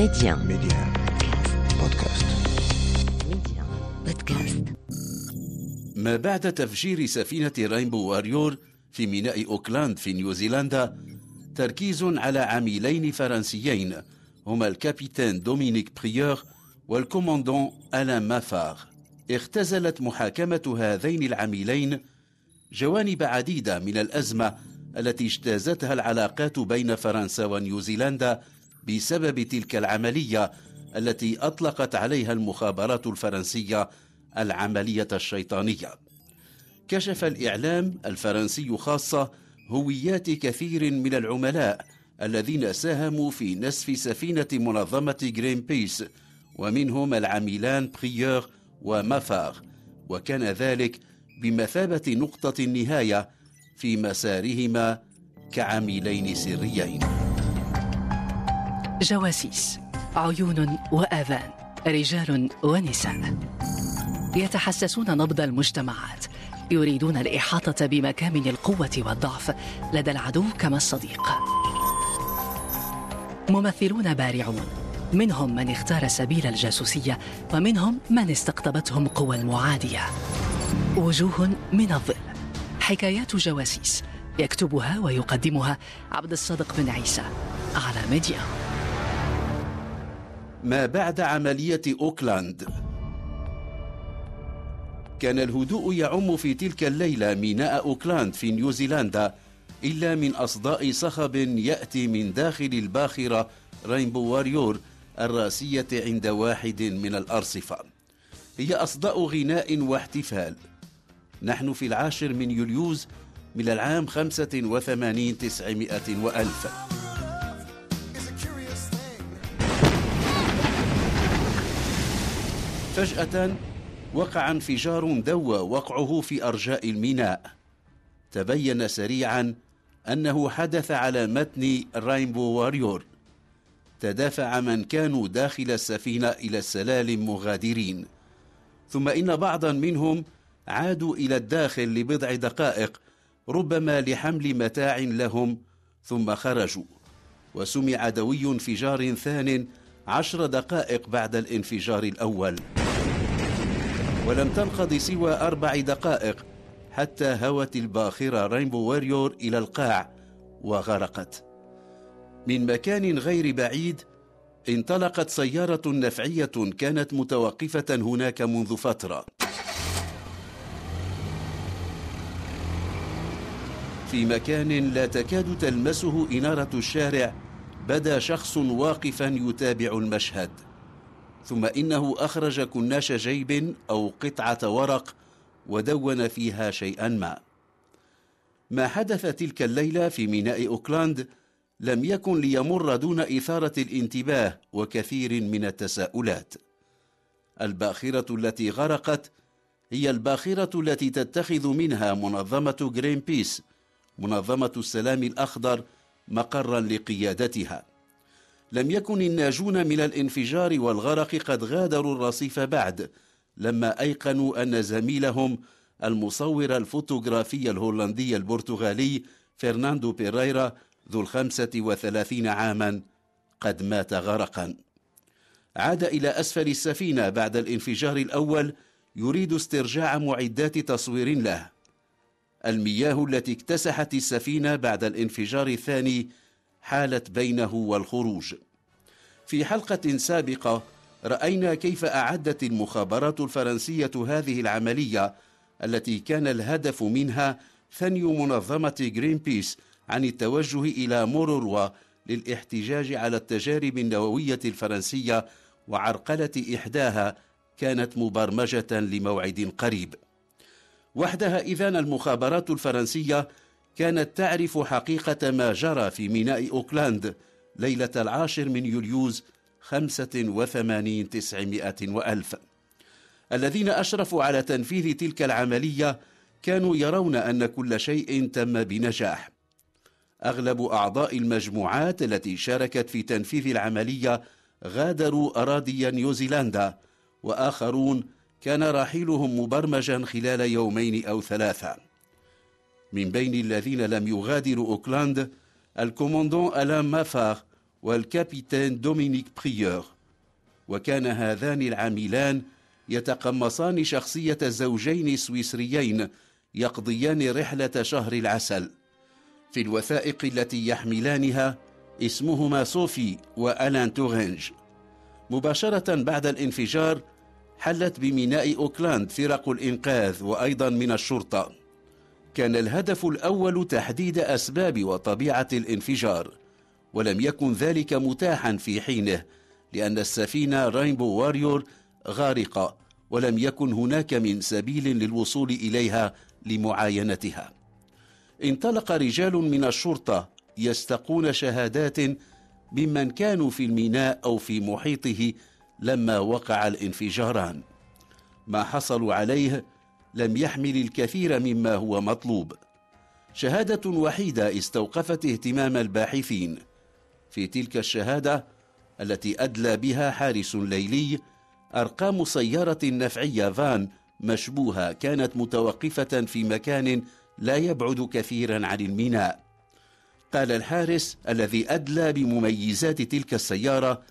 Médi1. Médi1. Podcast. Médi1. Podcast. ما بعد تفجير سفينة راينبو واريور في ميناء أوكلاند في نيوزيلندا تركيز على عميلين فرنسيين هما الكابيتان دومينيك بريور والكوماندان ألان مافار اختزلت محاكمة هذين العميلين جوانب عديدة من الأزمة التي اجتازتها العلاقات بين فرنسا ونيوزيلندا بسبب تلك العملية التي أطلقت عليها المخابرات الفرنسية العملية الشيطانية. كشف الإعلام الفرنسي خاصة هويات كثير من العملاء الذين ساهموا في نسف سفينة منظمة جرين بيس ومنهم العميلان بريور ومافار وكان ذلك بمثابة نقطة النهاية في مسارهما كعميلين سريين. جواسيس عيون وآذان رجال ونساء. يتحسسون نبض المجتمعات يريدون الإحاطة بمكامن القوة والضعف لدى العدو كما الصديق. ممثلون بارعون منهم من اختار سبيل الجاسوسية ومنهم من استقطبتهم قوى المعادية. وجوه من الظل حكايات جواسيس يكتبها ويقدمها عبد الصادق بن عيسى على Médi1. ما بعد عملية أوكلاند. كان الهدوء يعم في تلك الليلة ميناء أوكلاند في نيوزيلندا إلا من أصداء صخب يأتي من داخل الباخرة رينبو واريور الراسية عند واحد من الأرصفة. هي أصداء غناء واحتفال. نحن في العاشر من يوليوز من العام خمسة وثمانين تسعمائة وألف. فجأة وقع انفجار دوى وقعه في أرجاء الميناء. تبين سريعا أنه حدث على متن راينبو واريور تدافع من كانوا داخل السفينة إلى السلالم مغادرين. ثم إن بعضا منهم عادوا إلى الداخل لبضع دقائق ربما لحمل متاع لهم ثم خرجوا. وسمع دوي انفجار ثان عشر دقائق بعد الانفجار الأول. ولم تنقض سوى أربع دقائق حتى هوت الباخرة رينبو واريور إلى القاع وغرقت. من مكان غير بعيد انطلقت سيارة نفعية كانت متوقفة هناك منذ فترة. في مكان لا تكاد تلمسه إنارة الشارع بدا شخص واقفا يتابع المشهد. ثم إنه أخرج كناش جيب أو قطعة ورق ودون فيها شيئا ما. ما حدث تلك الليلة في ميناء أوكلاند لم يكن ليمر دون إثارة الانتباه وكثير من التساؤلات. الباخرة التي غرقت هي الباخرة التي تتخذ منها منظمة جرين بيس منظمة السلام الأخضر مقرا لقيادتها. لم يكن الناجون من الانفجار والغرق قد غادروا الرصيف بعد لما أيقنوا أن زميلهم المصور الفوتوغرافي الهولندي البرتغالي فرناندو بيريرا ذو الخمسة وثلاثين عاما قد مات غرقا. عاد إلى أسفل السفينة بعد الانفجار الأول يريد استرجاع معدات تصوير له. المياه التي اكتسحت السفينة بعد الانفجار الثاني حالت بينه والخروج. في حلقة سابقة رأينا كيف أعدت المخابرات الفرنسية هذه العملية التي كان الهدف منها ثني منظمة جرين بيس عن التوجه إلى موروروا للاحتجاج على التجارب النووية الفرنسية وعرقلة إحداها كانت مبرمجة لموعد قريب. وحدها إذن المخابرات الفرنسية كانت تعرف حقيقة ما جرى في ميناء أوكلاند ليلة العاشر من يوليوز خمسة وثمانين تسعمائة وألف. الذين أشرفوا على تنفيذ تلك العملية كانوا يرون أن كل شيء تم بنجاح. أغلب أعضاء المجموعات التي شاركت في تنفيذ العملية غادروا أراضي نيوزيلندا وآخرون كان رحيلهم مبرمجا خلال يومين أو ثلاثة. من بين الذين لم يغادروا أوكلاند الكوموندون ألان مافار والكابيتان دومينيك بريور. وكان هذان العاملان يتقمصان شخصية زوجين سويسريين يقضيان رحلة شهر العسل. في الوثائق التي يحملانها اسمهما صوفي وألان تورينج. مباشرة بعد الانفجار حلت بميناء أوكلاند فرق الإنقاذ وأيضا من الشرطة. كان الهدف الأول تحديد أسباب وطبيعة الانفجار ولم يكن ذلك متاحا في حينه لأن السفينة رينبو واريور غارقة ولم يكن هناك من سبيل للوصول إليها لمعاينتها. انطلق رجال من الشرطة يستقون شهادات ممن كانوا في الميناء أو في محيطه لما وقع الانفجاران. ما حصلوا عليه لم يحمل الكثير مما هو مطلوب. شهادة وحيدة استوقفت اهتمام الباحثين. في تلك الشهادة التي أدلى بها حارس ليلي أرقام سيارة نفعية فان مشبوهة كانت متوقفة في مكان لا يبعد كثيرا عن الميناء. قال الحارس الذي أدلى بمميزات تلك السيارة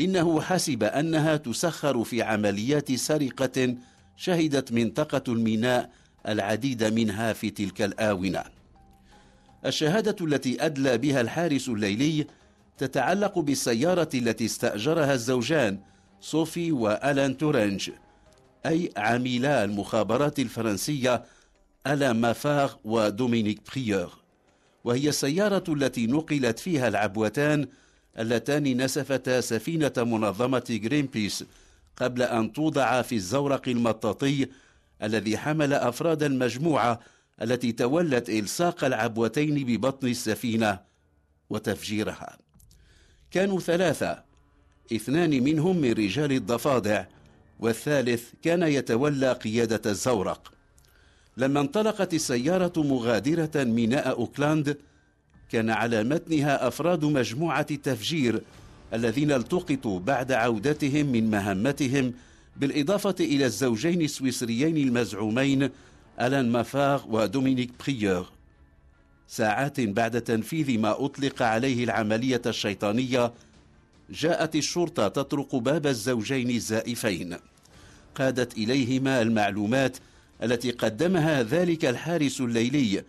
إنه حسب أنها تسخر في عمليات سرقة شهدت منطقة الميناء العديد منها في تلك الآونة. الشهادة التي أدلى بها الحارس الليلي تتعلق بالسيارة التي استأجرها الزوجان صوفي وألان تورنج أي عميلا المخابرات الفرنسية ألان مافار ودومينيك بريور. وهي السيارة التي نقلت فيها العبوتان اللتان نسفتا سفينة منظمة جرين بيس قبل أن توضع في الزورق المطاطي الذي حمل أفراد المجموعة التي تولت إلصاق العبوتين ببطن السفينة وتفجيرها. كانوا ثلاثة اثنان منهم من رجال الضفادع والثالث كان يتولى قيادة الزورق. لما انطلقت السيارة مغادرة ميناء أوكلاند كان على متنها أفراد مجموعة التفجير الذين التقطوا بعد عودتهم من مهمتهم بالإضافة إلى الزوجين السويسريين المزعومين ألان مافاغ ودومينيك بريور ساعات بعد تنفيذ ما أطلق عليه العملية الشيطانية جاءت الشرطة تطرق باب الزوجين الزائفين. قادت إليهما المعلومات التي قدمها ذلك الحارس الليلي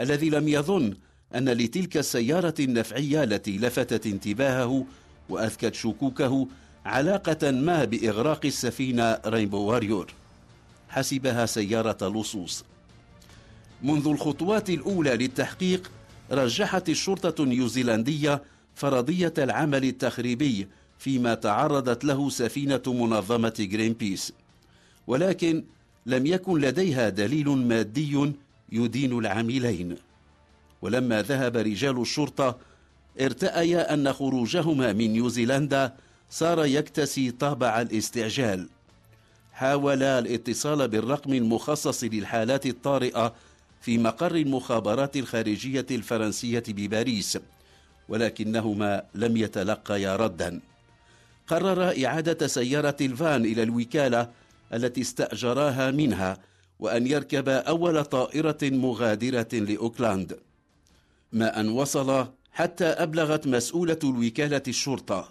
الذي لم يظن أن لتلك السيارة النفعية التي لفتت انتباهه وأذكت شكوكه علاقة ما بإغراق السفينة رينبو واريور حسبها سيارة لصوص. منذ الخطوات الأولى للتحقيق رجحت الشرطة النيوزيلندية فرضية العمل التخريبي فيما تعرضت له سفينة منظمة جرين بيس ولكن لم يكن لديها دليل مادي يدين العاملين. ولما ذهب رجال الشرطة ارتأيا أن خروجهما من نيوزيلندا صار يكتسي طابع الاستعجال. حاولا الاتصال بالرقم المخصص للحالات الطارئة في مقر المخابرات الخارجية الفرنسية بباريس ولكنهما لم يتلقيا ردا. قرر إعادة سيارة الفان إلى الوكالة التي استأجراها منها وأن يركب أول طائرة مغادرة لأوكلاند. ما أن وصل حتى أبلغت مسؤولة الوكالة الشرطة.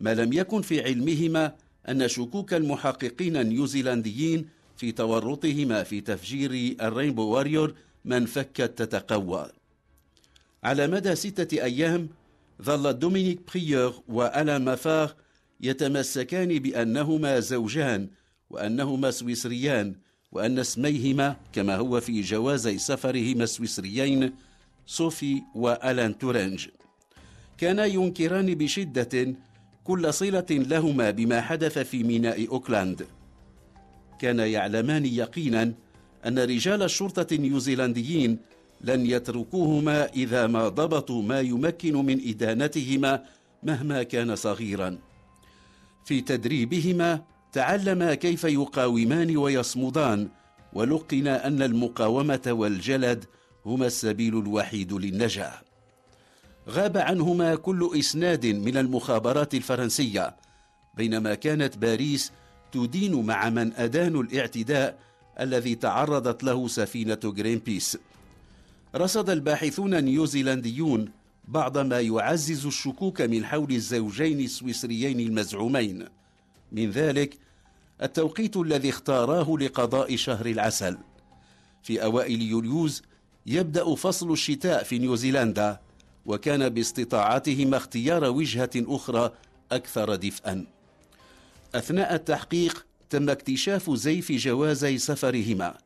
ما لم يكن في علمهما أن شكوك المحققين النيوزيلنديين في تورطهما في تفجير الرينبو واريور ما انفكت تتقوى. على مدى ستة أيام ظل دومينيك بريور وألان مافار يتمسكان بأنهما زوجان وأنهما سويسريان وأن اسميهما كما هو في جوازي سفرهما السويسريين صوفي وألان تورنج. كانا ينكران بشدة كل صلة لهما بما حدث في ميناء أوكلاند. كانا يعلمان يقينا أن رجال الشرطة النيوزيلنديين لن يتركوهما إذا ما ضبطوا ما يمكن من إدانتهما مهما كان صغيرا. في تدريبهما تعلما كيف يقاومان ويصمدان ولقنا أن المقاومة والجلد هما السبيل الوحيد للنجاة. غاب عنهما كل إسناد من المخابرات الفرنسية بينما كانت باريس تدين مع من أدانوا الاعتداء الذي تعرضت له سفينة جرين بيس رصد الباحثون النيوزيلنديون بعض ما يعزز الشكوك من حول الزوجين السويسريين المزعومين. من ذلك التوقيت الذي اختاراه لقضاء شهر العسل. في أوائل يوليوز يبدأ فصل الشتاء في نيوزيلندا وكان باستطاعتهما اختيار وجهة أخرى أكثر دفئا. أثناء التحقيق تم اكتشاف زيف جوازي سفرهما.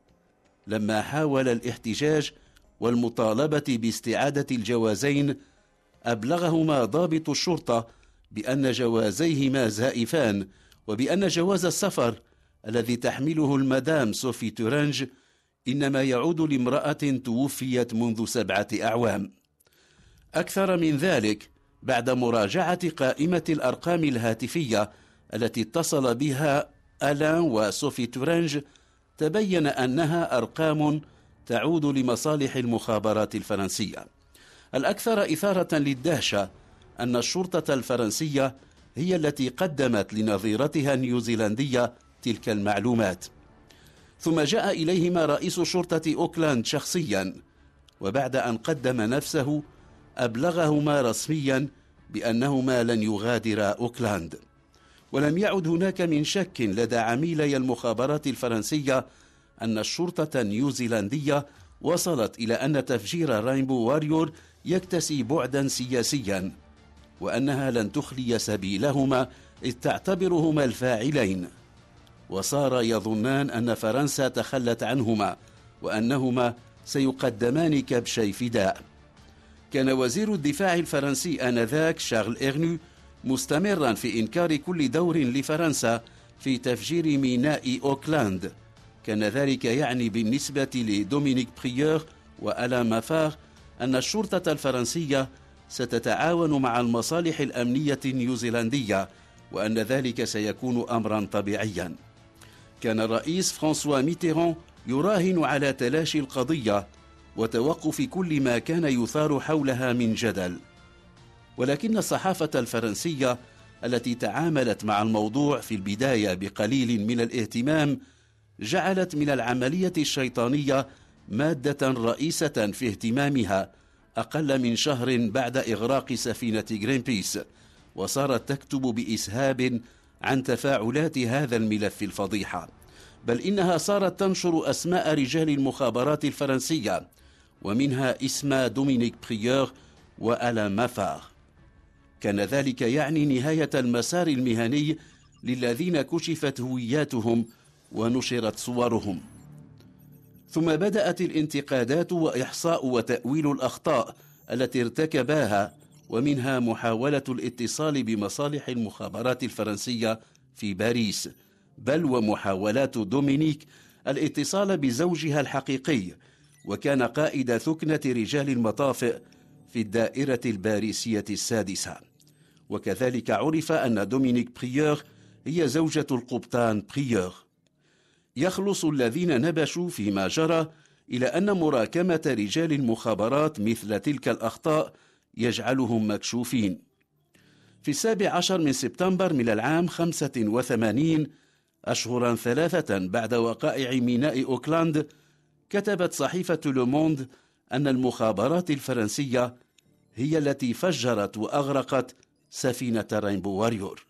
لما حاول الاحتجاج والمطالبة باستعادة الجوازين أبلغهما ضابط الشرطة بأن جوازيهما زائفان وبأن جواز السفر الذي تحمله المدام صوفي تورانج إنما يعود لامرأة توفيت منذ سبعة أعوام. أكثر من ذلك بعد مراجعة قائمة الأرقام الهاتفية التي اتصل بها ألان وصوفي تورانج تبين أنها أرقام تعود لمصالح المخابرات الفرنسية. الأكثر إثارة للدهشة أن الشرطة الفرنسية هي التي قدمت لنظيرتها النيوزيلندية تلك المعلومات. ثم جاء إليهما رئيس شرطة أوكلاند شخصيا وبعد أن قدم نفسه أبلغهما رسميا بأنهما لن يغادرا أوكلاند. ولم يعد هناك من شك لدى عميلي المخابرات الفرنسية أن الشرطة النيوزيلندية وصلت إلى أن تفجير راينبو واريور يكتسي بعدا سياسيا وأنها لن تخلي سبيلهما إذ تعتبرهما الفاعلين. وصار يظنان أن فرنسا تخلت عنهما وأنهما سيقدمان كبشي فداء. كان وزير الدفاع الفرنسي آنذاك شارل إرنو مستمرا في إنكار كل دور لفرنسا في تفجير ميناء أوكلاند. كان ذلك يعني بالنسبة لدومينيك بريور وألان مافار أن الشرطة الفرنسية ستتعاون مع المصالح الأمنية النيوزيلندية وأن ذلك سيكون أمرا طبيعيا. كان الرئيس فرانسوا ميتيران يراهن على تلاشي القضية وتوقف كل ما كان يثار حولها من جدل. ولكن الصحافة الفرنسية التي تعاملت مع الموضوع في البداية بقليل من الاهتمام جعلت من العملية الشيطانية مادة رئيسة في اهتمامها أقل من شهر بعد إغراق سفينة جرين بيس وصارت تكتب بإسهاب عن تفاعلات هذا الملف الفضيحة بل إنها صارت تنشر أسماء رجال المخابرات الفرنسية ومنها اسم دومينيك بريور وآلان مافار. كان ذلك يعني نهاية المسار المهني للذين كشفت هوياتهم ونشرت صورهم. ثم بدأت الانتقادات وإحصاء وتأويل الأخطاء التي ارتكباها ومنها محاولة الاتصال بمصالح المخابرات الفرنسية في باريس. بل ومحاولات دومينيك الاتصال بزوجها الحقيقي. وكان قائد ثكنة رجال المطافئ في الدائرة الباريسية السادسة. وكذلك عرف أن دومينيك بريور هي زوجة القبطان بريور. يخلص الذين نبشوا فيما جرى إلى أن مراكمة رجال المخابرات مثل تلك الأخطاء يجعلهم مكشوفين. في السابع عشر من سبتمبر من العام 85 أشهرا ثلاثة بعد وقائع ميناء أوكلاند كتبت صحيفة لوموند أن المخابرات الفرنسية هي التي فجرت وأغرقت سفينة رينبو واريور.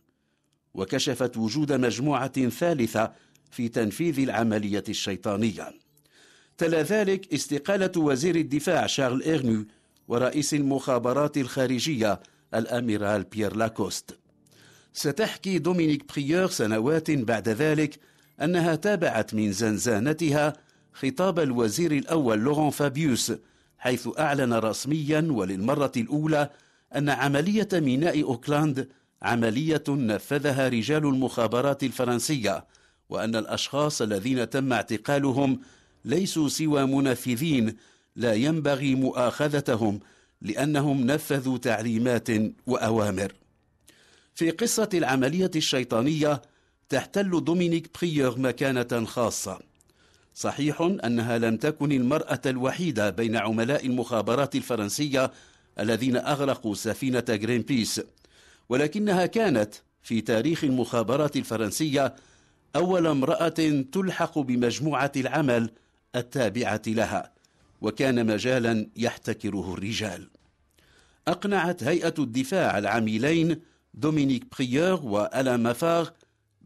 وكشفت وجود مجموعة ثالثة في تنفيذ العملية الشيطانية. تلا ذلك استقالة وزير الدفاع شارل إرنو ورئيس المخابرات الخارجية الأميرال بيير لاكوست. ستحكي دومينيك بريور سنوات بعد ذلك أنها تابعت من زنزانتها خطاب الوزير الأول لوران فابيوس حيث أعلن رسميا وللمرة الأولى أن عملية ميناء أوكلاند عملية نفذها رجال المخابرات الفرنسية وأن الأشخاص الذين تم اعتقالهم ليسوا سوى منفذين لا ينبغي مؤاخذتهم لأنهم نفذوا تعليمات وأوامر. في قصة العملية الشيطانية تحتل دومينيك بريور مكانة خاصة. صحيح أنها لم تكن المرأة الوحيدة بين عملاء المخابرات الفرنسية الذين أغرقوا سفينة جرينبيس ولكنها كانت في تاريخ المخابرات الفرنسية أول امرأة تلحق بمجموعة العمل التابعة لها. وكان مجالا يحتكره الرجال. أقنعت هيئة الدفاع العميلين دومينيك بريور وآلان مافار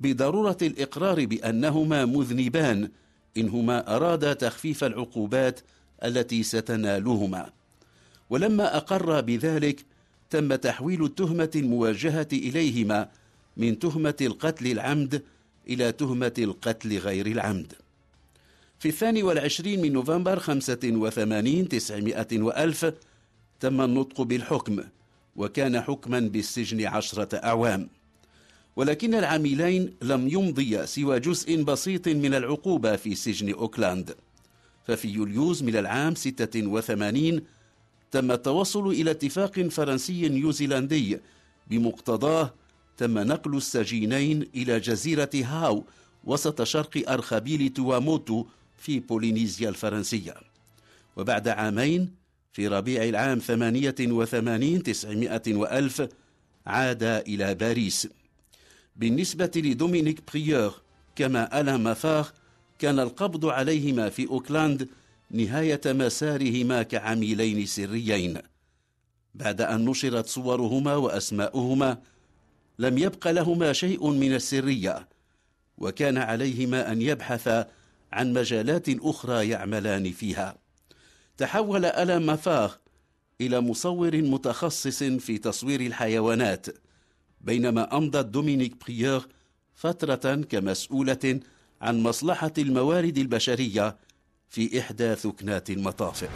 بضرورة الإقرار بأنهما مذنبان إنهما أرادا تخفيف العقوبات التي ستنالهما. ولما أقر بذلك تم تحويل التهمة الموجهة إليهما من تهمة القتل العمد إلى تهمة القتل غير العمد. في الثاني والعشرين من نوفمبر خمسة وثمانين تسعمائة وألف تم النطق بالحكم وكان حكما بالسجن عشرة أعوام. ولكن العاملين لم يمضيا سوى جزء بسيط من العقوبة في سجن أوكلاند. ففي يوليوز من العام 86 تم التوصل إلى اتفاق فرنسي نيوزيلندي. بمقتضاه تم نقل السجينين إلى جزيرة هاو وسط شرق أرخبيل تواموتو في بولينيزيا الفرنسية. وبعد عامين في ربيع العام ثمانية وثمانين تسعمائة وألف عادا إلى باريس. بالنسبة لدومينيك بريور كما ألا مافاخ كان القبض عليهما في أوكلاند نهاية مسارهما كعميلين سريين. بعد أن نشرت صورهما وأسماؤهما لم يبق لهما شيء من السرية وكان عليهما أن يبحثا عن مجالات أخرى يعملان فيها. تحول ألا مافاخ إلى مصور متخصص في تصوير الحيوانات بينما أمضت دومينيك بريور فترة كمسؤولة عن مصلحة الموارد البشرية في إحدى ثكنات المطافئ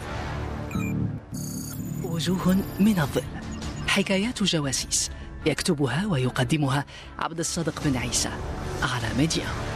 وجوه من الظل. حكايات جواسيس يكتبها ويقدمها عبد الصادق بن عيسى على ميدي 1.